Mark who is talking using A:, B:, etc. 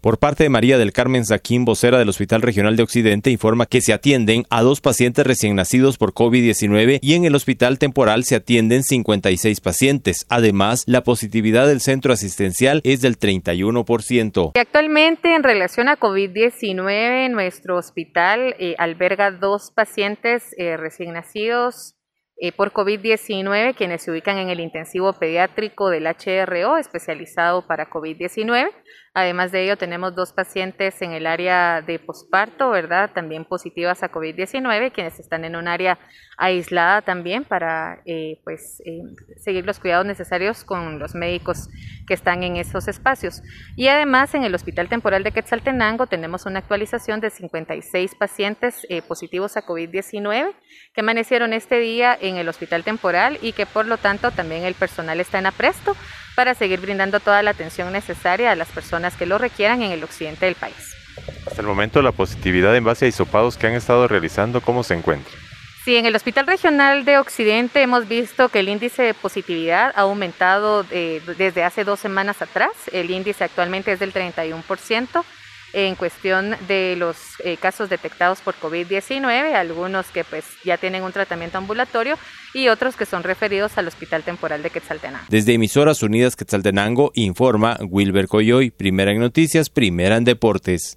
A: Por parte de María del Carmen Saquín, vocera del Hospital Regional de Occidente, informa que se atienden a dos pacientes recién nacidos por COVID-19 y en el hospital temporal se atienden 56 pacientes. Además, la positividad del centro asistencial es del 31%.
B: Actualmente, en relación a COVID-19, nuestro hospital eh, alberga dos pacientes eh, recién nacidos eh, por COVID-19, quienes se ubican en el intensivo pediátrico del HRO, especializado para COVID-19. Además de ello, tenemos dos pacientes en el área de posparto, ¿verdad? También positivas a COVID-19, quienes están en un área aislada también para eh, pues, eh, seguir los cuidados necesarios con los médicos que están en esos espacios. Y además, en el Hospital Temporal de Quetzaltenango tenemos una actualización de 56 pacientes eh, positivos a COVID-19 que amanecieron este día en el Hospital Temporal y que por lo tanto también el personal está en apresto para seguir brindando toda la atención necesaria a las personas que lo requieran en el occidente del país.
A: Hasta el momento la positividad en base a hisopados que han estado realizando, ¿cómo se encuentra?
B: Sí, en el Hospital Regional de Occidente hemos visto que el índice de positividad ha aumentado eh, desde hace dos semanas atrás. El índice actualmente es del 31% en cuestión de los eh, casos detectados por COVID-19, algunos que pues ya tienen un tratamiento ambulatorio y otros que son referidos al Hospital Temporal de Quetzaltenango.
A: Desde Emisoras Unidas Quetzaltenango informa Wilber Coyoy, primera en noticias, primera en deportes.